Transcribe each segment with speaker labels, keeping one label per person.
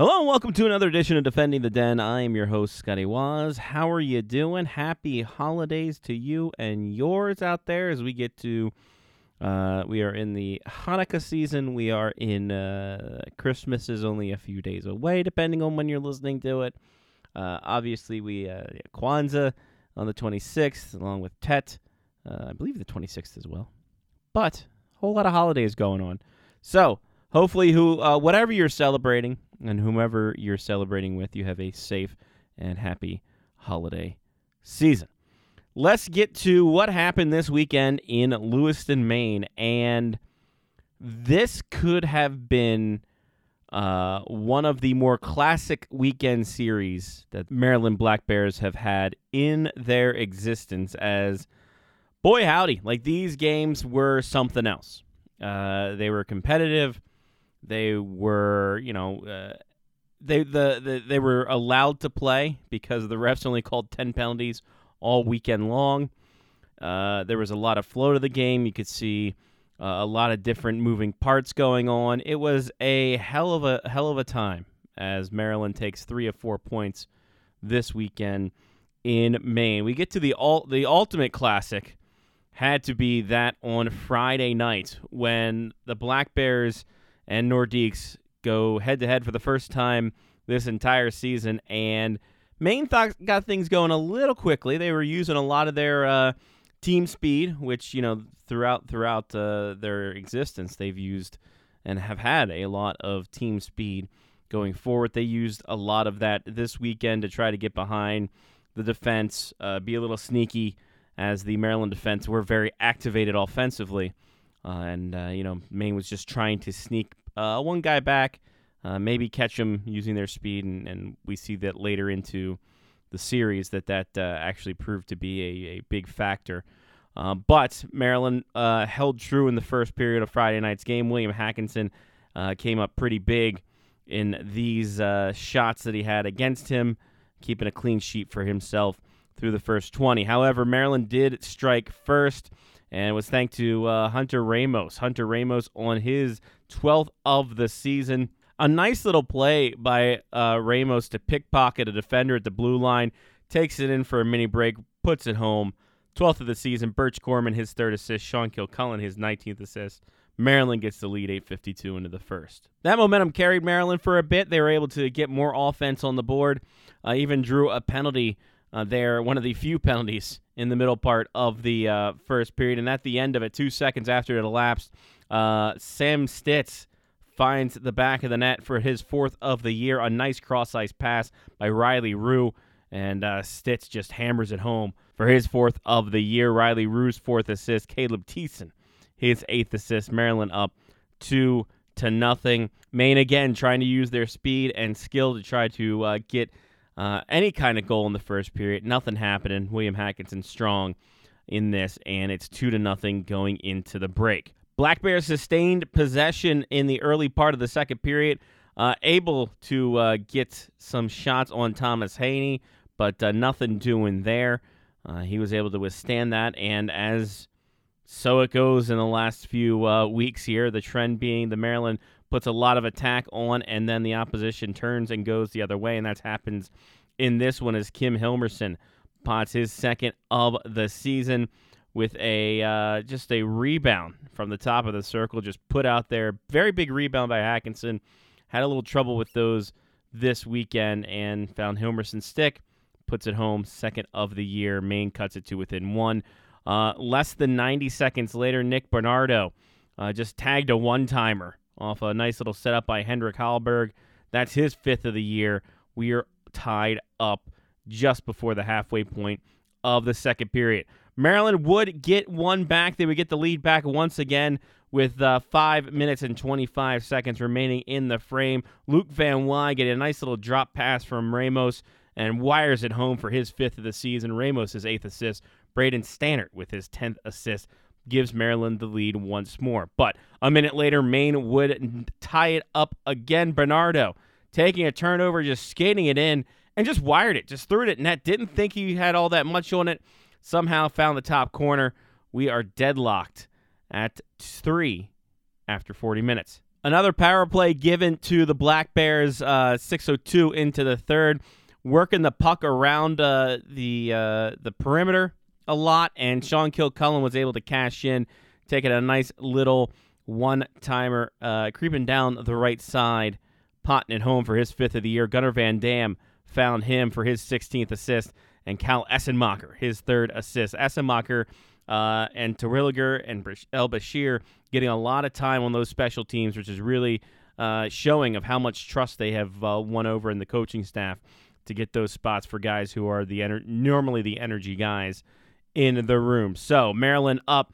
Speaker 1: Hello and welcome to another edition of Defending the Den. I am your host, Scotty Waz. How are you doing? Happy holidays to you and yours out there as we get to, uh, we are in the Hanukkah season. We are in, uh, Christmas is only a few days away, depending on when you're listening to it. Uh, obviously, we, uh, Kwanzaa on the 26th, along with Tet, uh, I believe the 26th as well. But, a whole lot of holidays going on. So, hopefully, who, uh, whatever you're celebrating, and whomever you're celebrating with, you have a safe and happy holiday season. Let's get to what happened this weekend in Lewiston, Maine. And this could have been uh, one of the more classic weekend series that Maryland Black Bears have had in their existence. As boy, howdy, like these games were something else. Uh, they were competitive. They were, you know, uh, they the, the they were allowed to play because the refs only called ten penalties all weekend long. Uh, there was a lot of flow to the game. You could see uh, a lot of different moving parts going on. It was a hell of a hell of a time as Maryland takes three of four points this weekend in Maine. We get to the all the ultimate classic had to be that on Friday night when the Black Bears and Nordiques go head to head for the first time this entire season. And Maine got things going a little quickly. They were using a lot of their uh, team speed, which you know throughout throughout uh, their existence they've used and have had a lot of team speed going forward. They used a lot of that this weekend to try to get behind the defense, uh, be a little sneaky as the Maryland defense were very activated offensively. Uh, and, uh, you know, Maine was just trying to sneak uh, one guy back, uh, maybe catch him using their speed, and, and, we see that later into the series that that uh, actually proved to be a, a big factor. Uh, but Maryland uh, held true in the first period of Friday night's game. William Hackinson uh, came up pretty big in these shots that he had against him, keeping a clean sheet for himself through the first 20. However, Maryland did strike first and was thanks to uh, Hunter Ramos. Hunter Ramos on his 12th of the season. A nice little play by uh, Ramos to pickpocket a defender at the blue line, takes it in for a mini break, puts it home. 12th of the season, Birch Gorman, his third assist, Sean Kilcullen, his 19th assist. Maryland gets the lead 852 into the first. That momentum carried Maryland for a bit. They were able to get more offense on the board, uh, even drew a penalty uh, there, one of the few penalties in the middle part of the uh, first period. And at the end of it, two seconds after it elapsed, uh, Sam Stitz finds the back of the net for his fourth of the year. A nice cross ice pass by Riley Rue. And uh, Stitz just hammers it home for his fourth of the year. Riley Rue's fourth assist. Caleb Thiessen, his eighth assist. Maryland up two to nothing. Maine again trying to use their speed and skill to try to uh, get uh, any kind of goal in the first period. Nothing happening. William Hackinson strong in this, and it's two to nothing going into the break. Black Bears sustained possession in the early part of the second period, uh, able to uh, get some shots on Thomas Haney, but uh, nothing doing there. Uh, he was able to withstand that, and as so it goes in the last few uh, weeks here, the trend being the Maryland puts a lot of attack on, and then the opposition turns and goes the other way, and that happens in this one as Kim Hilmerson pots his second of the season with a uh, just a rebound from the top of the circle, just put out there. Very big rebound by Hackinson. Had a little trouble with those this weekend and found Hilmerson's stick, puts it home, second of the year. Maine cuts it to within one. Uh, less than 90 seconds later, Nick Bernardo uh, just tagged a one timer off a nice little setup by Hendrik Hallberg. That's his fifth of the year. We are tied up just before the halfway point of the second period. Maryland would get one back. They would get the lead back once again with uh, five minutes and 25 seconds remaining in the frame. Luke Van Wy getting a nice little drop pass from Ramos and wires it home for his fifth of the season. Ramos' eighth assist. Braden Stannard with his 10th assist gives Maryland the lead once more. But a minute later, Maine would tie it up again. Bernardo taking a turnover, just skating it in, and just wired it, just threw it at net. Didn't think he had all that much on it. Somehow found the top corner. We are deadlocked at three after 40 minutes Another power play given to the Black Bears, uh, 6:02 into the third, working the puck around uh, the uh, the perimeter a lot, and Sean Kilcullen was able to cash in, taking a nice little one timer, uh, creeping down the right side, potting it home for his fifth of the year. Gunnar Van Dam found him for his 16th assist, and Cal Essenmacher his third assist. Essenmacher uh, and Terwilliger and El Bashir getting a lot of time on those special teams, which is really uh, showing of how much trust they have uh, won over in the coaching staff to get those spots for guys who are the ener- normally the energy guys in the room. So Maryland up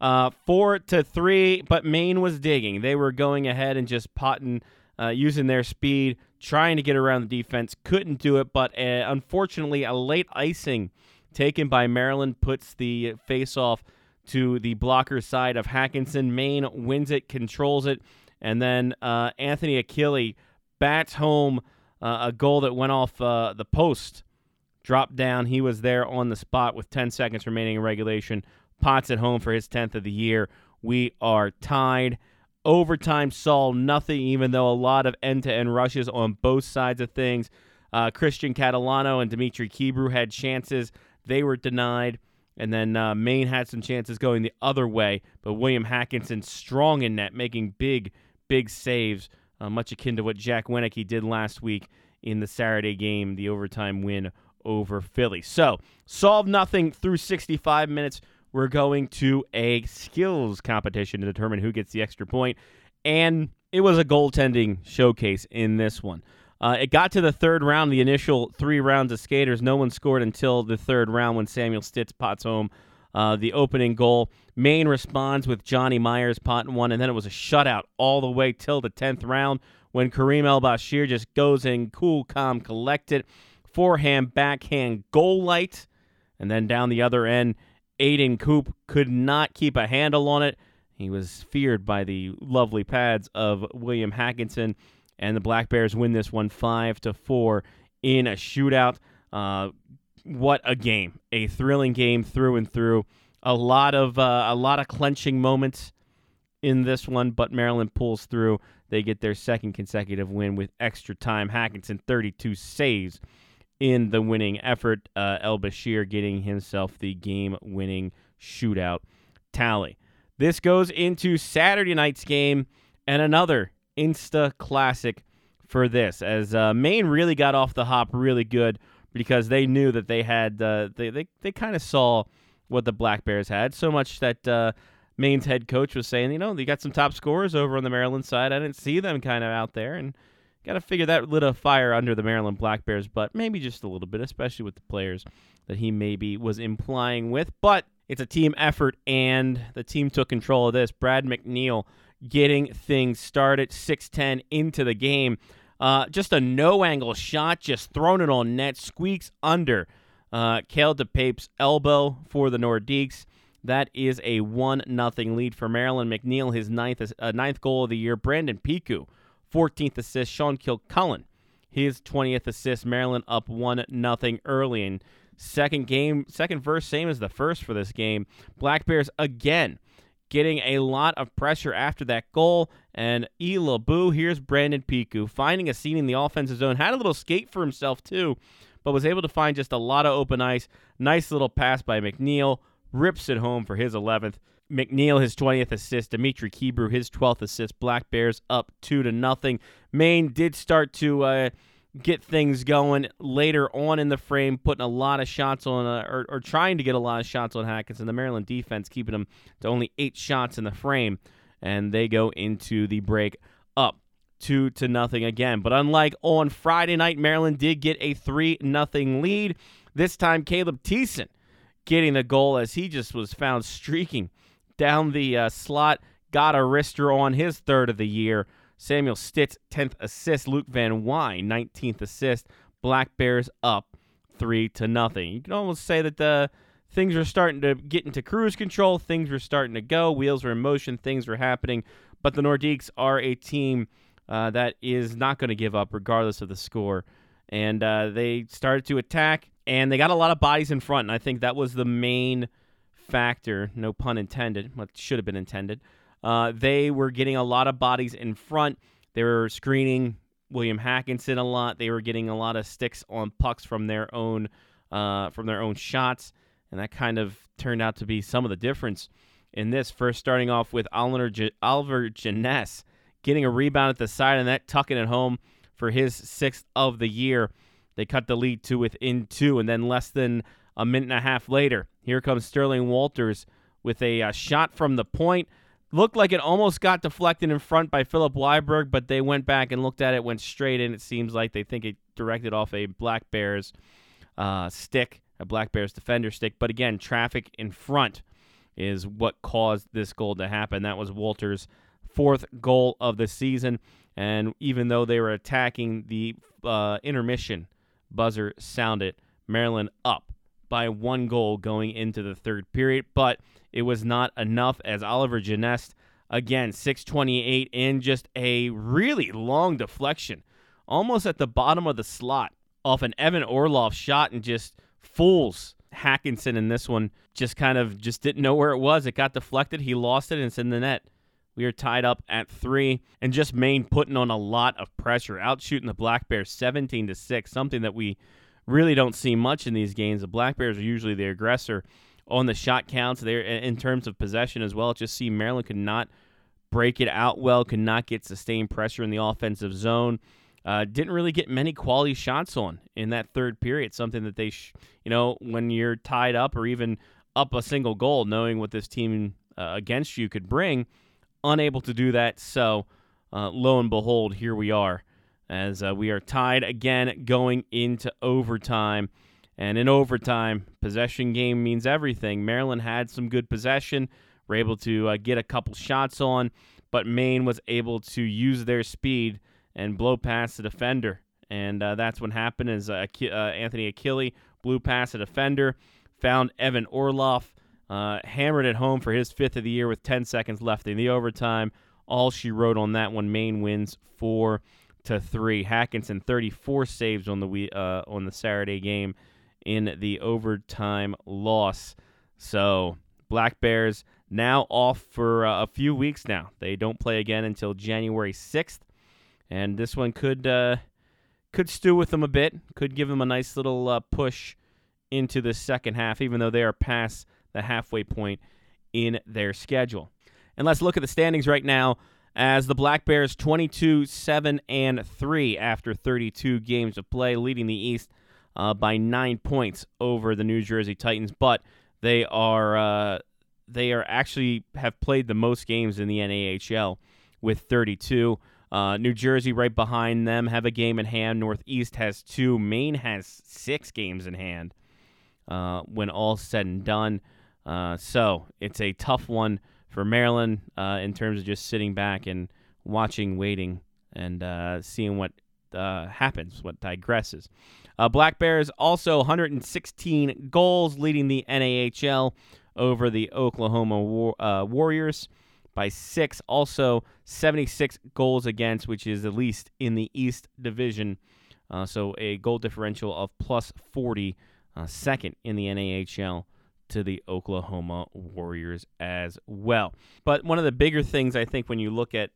Speaker 1: uh, four to three, but Maine was digging. They were going ahead and just potting, uh, using their speed, trying to get around the defense. Couldn't do it, but uh, unfortunately, a late icing taken by Maryland puts the face-off to the blocker side of Hackinson. Maine wins it, controls it, and then uh, Anthony Achille bats home uh, a goal that went off uh, the post dropped down. He was there on the spot with 10 seconds remaining in regulation. Potts at home for his 10th of the year. We are tied. Overtime saw nothing, even though a lot of end to end rushes on both sides of things. Uh, Christian Catalano and Dimitri Kibru had chances. They were denied. And then uh, Maine had some chances going the other way, but William Hackinson strong in net, making big, big saves, uh, much akin to what Jack Winicky did last week in the Saturday game, the overtime win over Philly. So, solve nothing through 65 minutes. We're going to a skills competition to determine who gets the extra point. And it was a goaltending showcase in this one. Uh, it got to the third round, the initial three rounds of skaters. No one scored until the third round when Samuel Stitz pots home uh, the opening goal. Maine responds with Johnny Myers potting one, and then it was a shutout all the way till the 10th round when Kareem El Bashir just goes in cool, calm, collected forehand, backhand goal light. And then down the other end, Aiden Coop could not keep a handle on it. He was feared by the lovely pads of William Hackinson, and the Black Bears win this one five to four in a shootout. Uh, what a game! A thrilling game through and through. A lot of uh, a lot of clenching moments in this one, but Maryland pulls through. They get their second consecutive win with extra time. Hackinson 32 saves in the winning effort. Uh, El Bashir getting himself the game winning shootout tally. This goes into Saturday night's game and another Insta classic for this, as uh, Maine really got off the hop really good because they knew that they had, uh, they, they, they kind of saw what the Black Bears had, so much that uh, Maine's head coach was saying, you know, they got some top scorers over on the Maryland side. I didn't see them kind of out there. And Got to figure that lit a fire under the Maryland Black Bears, but maybe just a little bit, especially with the players that he maybe was implying with. But it's a team effort, and the team took control of this. Brad McNeil getting things started, 6'10 into the game. Uh, just a no angle shot, just thrown it on net, squeaks under uh, Kale DePape's elbow for the Nordiques. That is a 1 nothing lead for Maryland. McNeil, his ninth, uh, ninth goal of the year. Brandon Piku 14th assist. Sean Kilcullen, his 20th assist. Maryland up 1 nothing early. in second game, second verse, same as the first for this game. Black Bears again getting a lot of pressure after that goal. And Ela Boo, here's Brandon Piku finding a seat in the offensive zone. Had a little skate for himself, too, but was able to find just a lot of open ice. Nice little pass by McNeil. Rips it home for his 11th. McNeil his 20th assist, Dimitri Kibru his 12th assist. Black Bears up two to nothing. Maine did start to uh, get things going later on in the frame, putting a lot of shots on, uh, or, or, trying to get a lot of shots on Hackinson. The Maryland defense keeping them to only eight shots in the frame, and they go into the break up two to nothing again. But unlike on Friday night, Maryland did get a three nothing lead. This time, Caleb Thiessen getting the goal as he just was found streaking down the uh, slot, got a wrister on his third of the year. Samuel Stitz, 10th assist. Luke Van Wine, 19th assist. Black Bears up 3 to nothing. You can almost say that the things were starting to get into cruise control. Things were starting to go. Wheels were in motion. Things were happening. But the Nordiques are a team uh, that is not going to give up regardless of the score. And uh, they started to attack, and they got a lot of bodies in front. And I think that was the main – factor, no pun intended, what should have been intended, Uh, they were getting a lot of bodies in front. They were screening William Hackinson a lot. They were getting a lot of sticks on pucks from their own uh, from their own shots, and that kind of turned out to be some of the difference in this. First, starting off with Oliver, J- Oliver Jeunesse getting a rebound at the side and the net, tucking it home for his sixth of the year. They cut the lead to within two, and then less than a minute and a half later, here comes Sterling Walters with a uh, shot from the point. Looked like it almost got deflected in front by Philip Weiberg, but they went back and looked at it, went straight in. It seems like they think it directed off a Black Bears uh, stick, a Black Bears defender stick. But again, traffic in front is what caused this goal to happen. That was Walters' fourth goal of the season. And even though they were attacking, the uh, intermission buzzer sounded Maryland up by one goal going into the third period. But it was not enough as Oliver Genest, again, 628 in just a really long deflection, almost at the bottom of the slot off an Evan Orlov shot and just fools Hackinson in this one. Just kind of just didn't know where it was. It got deflected. He lost it and it's in the net. We are tied up at three, and just Maine putting on a lot of pressure, out shooting the Black Bears 17 to six, something that we really don't see much in these games. The Black Bears are usually the aggressor on the shot counts. There in terms of possession as well. Just see Maryland could not break it out well, could not get sustained pressure in the offensive zone. Uh, didn't really get many quality shots on in that third period. Something that they, sh- you know, when you're tied up or even up a single goal, knowing what this team uh, against you could bring unable to do that. So, uh, lo and behold, here we are as uh, we are tied again going into overtime. And in overtime, possession game means everything. Maryland had some good possession, were able to uh, get a couple shots on, but Maine was able to use their speed and blow past the defender. And uh, that's what happened is uh, uh, Anthony Achille blew past the defender, found Evan Orloff, uh, hammered it home for his fifth of the year with 10 seconds left in the overtime. All she wrote on that one. Maine wins four to three. Hackinson 34 saves on the uh, on the Saturday game in the overtime loss. So Black Bears now off for uh, a few weeks now. They don't play again until January 6th, and this one could uh, could stew with them a bit. Could give them a nice little uh, push into the second half, even though they are past the halfway point in their schedule. And let's look at the standings right now as the Black Bears 22 7 and 3 after 32 games of play, leading the East uh, by nine points over the New Jersey Titans. But they are uh, they are actually have played the most games in the NAHL with 32. Uh, New Jersey right behind them have a game in hand. Northeast has two. Maine has six games in hand. Uh, when all said and done. Uh, so it's a tough one for Maryland uh, in terms of just sitting back and watching, waiting, and uh, seeing what uh, happens, what digresses. Uh, Black Bears also 116 goals, leading the NAHL over the Oklahoma War- uh, Warriors by six. Also 76 goals against, which is the least in the East Division. so a goal differential of plus 40, second in the NAHL to the Oklahoma Warriors as well. But one of the bigger things I think when you look at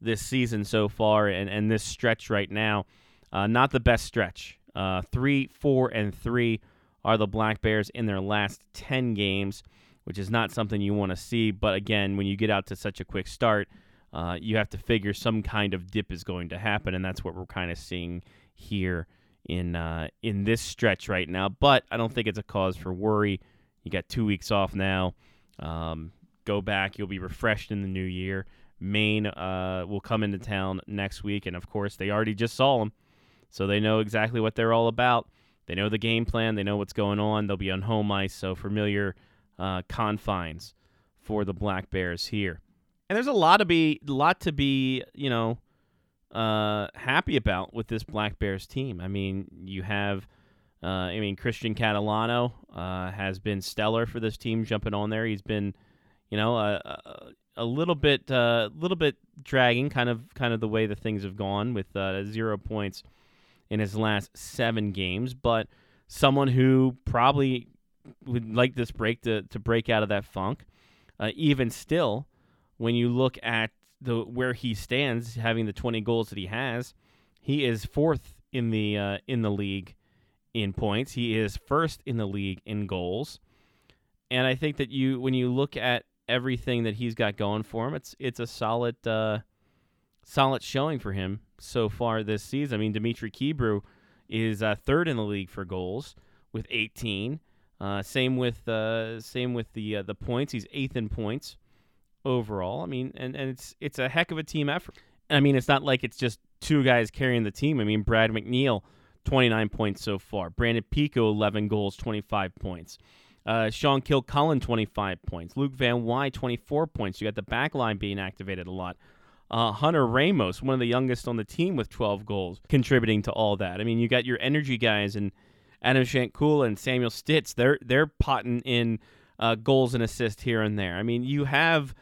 Speaker 1: this season so far and, and this stretch right now, uh, not the best stretch. Uh, three, four, and three are the Black Bears in their last 10 games, which is not something you want to see. But again, when you get out to such a quick start, uh, you have to figure some kind of dip is going to happen, and that's what we're kind of seeing here in uh, in this stretch right now. But I don't think it's a cause for worry. You got two weeks off now. Um, go back. You'll be refreshed in the new year. Maine uh, will come into town next week, and of course, they already just saw them, so they know exactly what they're all about. They know the game plan. They know what's going on. They'll be on home ice, so familiar uh, confines for the Black Bears here. And there's a lot to be, lot to be, you know, uh, happy about with this Black Bears team. I mean, you have uh, I mean, Christian Catalano uh, has been stellar for this team, jumping on there. He's been, you know, a, a, a little bit, a uh, little bit dragging, kind of, kind of the way the things have gone with uh, zero points in his last seven games. But someone who probably would like this break to to break out of that funk. Uh, even still, when you look at the where he stands, having the 20 goals that he has, he is fourth in the uh, in the league in points. He is first in the league in goals. And I think that you when you look at everything that he's got going for him, it's it's a solid uh, solid showing for him so far this season. I mean, Dmitry Kibru is uh, third in the league for goals with 18. Uh, same with uh, same with the uh, the points. He's eighth in points overall. I mean, and, and it's it's a heck of a team effort. I mean, it's not like it's just two guys carrying the team. I mean, Brad McNeil, 29 points so far. Brandon Pico, 11 goals, 25 points. Uh, Sean Kilcullen, 25 points. Luke Van Wy, 24 points. You got the back line being activated a lot. Uh, Hunter Ramos, one of the youngest on the team with 12 goals, contributing to all that. I mean, you got your energy guys and Adam Shankula and Samuel Stitz. They're they're potting in uh, goals and assists here and there. I mean, you have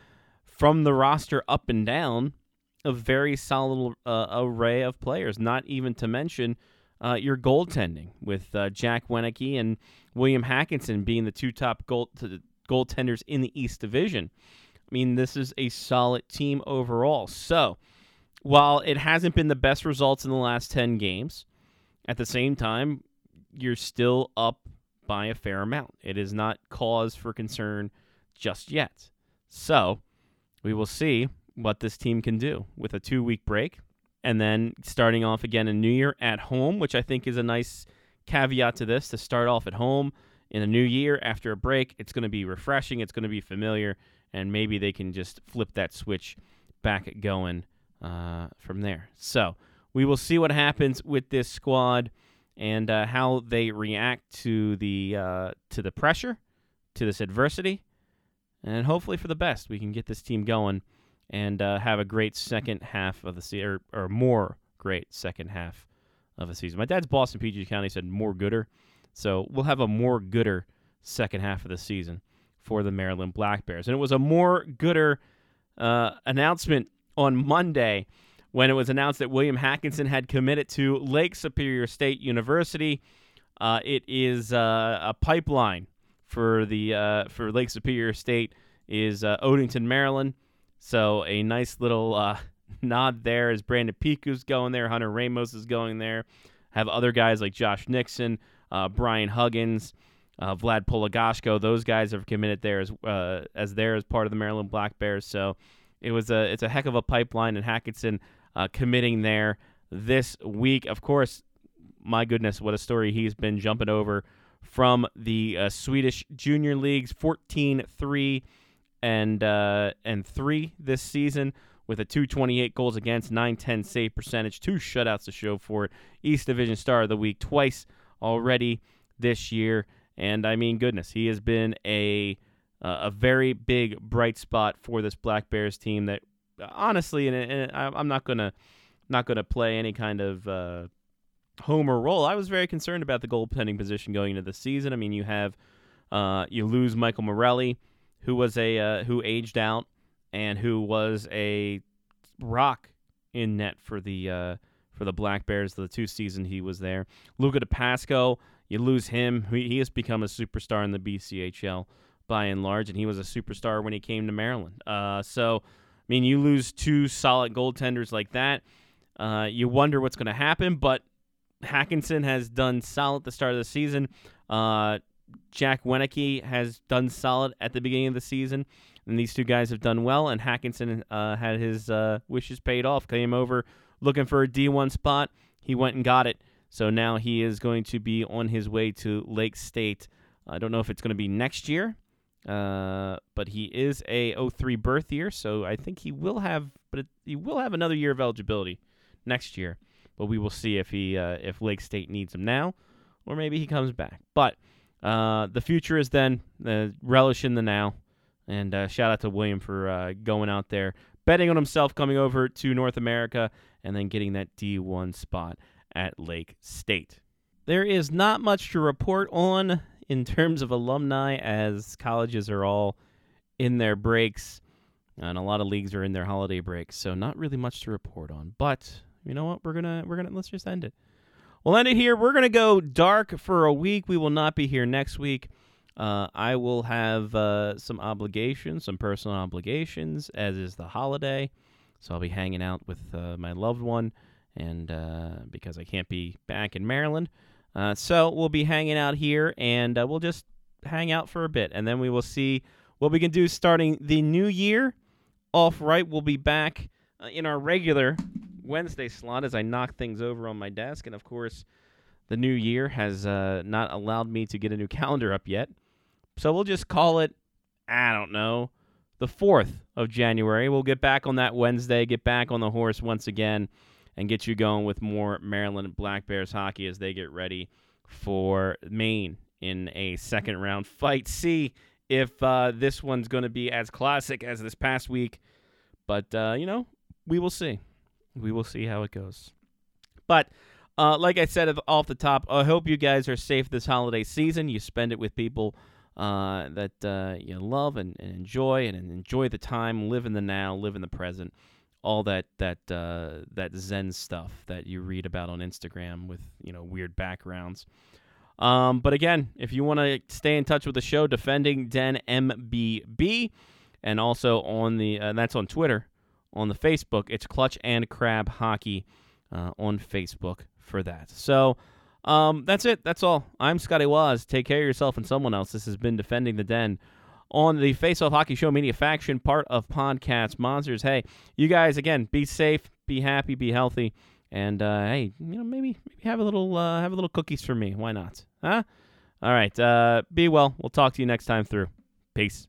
Speaker 1: from the roster up and down a very solid uh, array of players. Not even to mention uh, your goaltending with uh, Jack Wenicke and William Hackinson being the two top goal goaltenders in the East Division. I mean, this is a solid team overall. So, while it hasn't been the best results in the last 10 games, at the same time, you're still up by a fair amount. It is not cause for concern just yet. So, we will see what this team can do with a two week break and then starting off again in New Year at home, which I think is a nice caveat to this to start off at home in a new year after a break. It's going to be refreshing, it's going to be familiar, and maybe they can just flip that switch back going uh, from there. So we will see what happens with this squad and uh, how they react to the uh, to the pressure, to this adversity, and hopefully for the best, we can get this team going and uh, have a great second half of the season, or, or more great second half of the season. My dad's Boston PG County said more gooder, so we'll have a more gooder second half of the season for the Maryland Black Bears. And it was a more gooder uh, announcement on Monday when it was announced that William Hackinson had committed to Lake Superior State University. Uh, it is uh, a pipeline for the uh, for Lake Superior State is uh, Odenton, Maryland. So a nice little uh, nod there as Brandon Piku's going there, Hunter Ramos is going there. Have other guys like Josh Nixon, uh, Brian Huggins, uh, Vlad Polagashko. Those guys have committed there as uh, as there as part of the Maryland Black Bears. So it was a it's a heck of a pipeline, and Hackinson uh, committing there this week. Of course, my goodness, what a story he's been jumping over from the uh, Swedish junior leagues, 14 3 and uh, and three this season with a 228 goals against, 910 save percentage, two shutouts to show for it. East Division Star of the Week twice already this year, and I mean, goodness, he has been a uh, a very big bright spot for this Black Bears team. That honestly, and, and I'm not gonna not gonna play any kind of uh, homer role. I was very concerned about the goaltending position going into the season. I mean, you have uh, you lose Michael Morelli who was a uh, who aged out and who was a rock in net for the uh, for the Black Bears the two seasons he was there. Luca DePasco, you lose him. He, he has become a superstar in the BCHL by and large, and he was a superstar when he came to Maryland. Uh, so, I mean, you lose two solid goaltenders like that. Uh, you wonder what's going to happen, but Hackinson has done solid at the start of the season. Uh, Jack Wenicke has done solid at the beginning of the season, and these two guys have done well. And Hackinson uh, had his uh, wishes paid off. Came over looking for a D1 spot. He went and got it. So now he is going to be on his way to Lake State. I don't know if it's going to be next year, uh, but he is a 03 birth year, so I think he will have, but it, he will have another year of eligibility next year. But we will see if he uh, if Lake State needs him now, or maybe he comes back. But uh, the future is then. Uh, relish in the now. And uh, shout out to William for uh, going out there, betting on himself, coming over to North America, and then getting that D1 spot at Lake State. There is not much to report on in terms of alumni, as colleges are all in their breaks, and a lot of leagues are in their holiday breaks. So not really much to report on. But you know what? We're gonna we're gonna let's just end it. We'll end it here. We're going to go dark for a week. We will not be here next week. Uh, I will have uh, some obligations, some personal obligations, as is the holiday. So I'll be hanging out with uh, my loved one, and uh, because I can't be back in Maryland, uh, so we'll be hanging out here, and uh, we'll just hang out for a bit, and then we will see what we can do starting the new year off right. We'll be back in our regular Wednesday slot as I knock things over on my desk, and of course, the new year has not allowed me to get a new calendar up yet. So we'll just call it, I don't know, the 4th of January. We'll get back on that Wednesday, get back on the horse once again, and get you going with more Maryland Black Bears hockey as they get ready for Maine in a second round fight. See if uh, this one's going to be as classic as this past week. But, uh, you know, we will see. We will see how it goes. But uh, like I said off the top, I hope you guys are safe this holiday season. You spend it with people uh, that uh, you love and, and enjoy and, enjoy the time, live in the now, live in the present, all that that uh, that Zen stuff that you read about on Instagram with you know weird backgrounds. Um, but again, if you want to stay in touch with the show, defending Den MBB, and also on the uh, that's on Twitter, on the Facebook, it's Clutch and Crab Hockey uh, on Facebook for that. So. Um, that's it. That's all. I'm Scotty Waz. Take care of yourself and someone else. This has been Defending the Den on the Face Off Hockey Show Media Faction, part of Podcast Monsters. Hey, you guys, again, be safe, be happy, be healthy, and uh, hey, you know, maybe maybe have a little uh, have a little cookies for me. Why not? Huh? All right. Uh, be well. We'll talk to you next time through. Peace.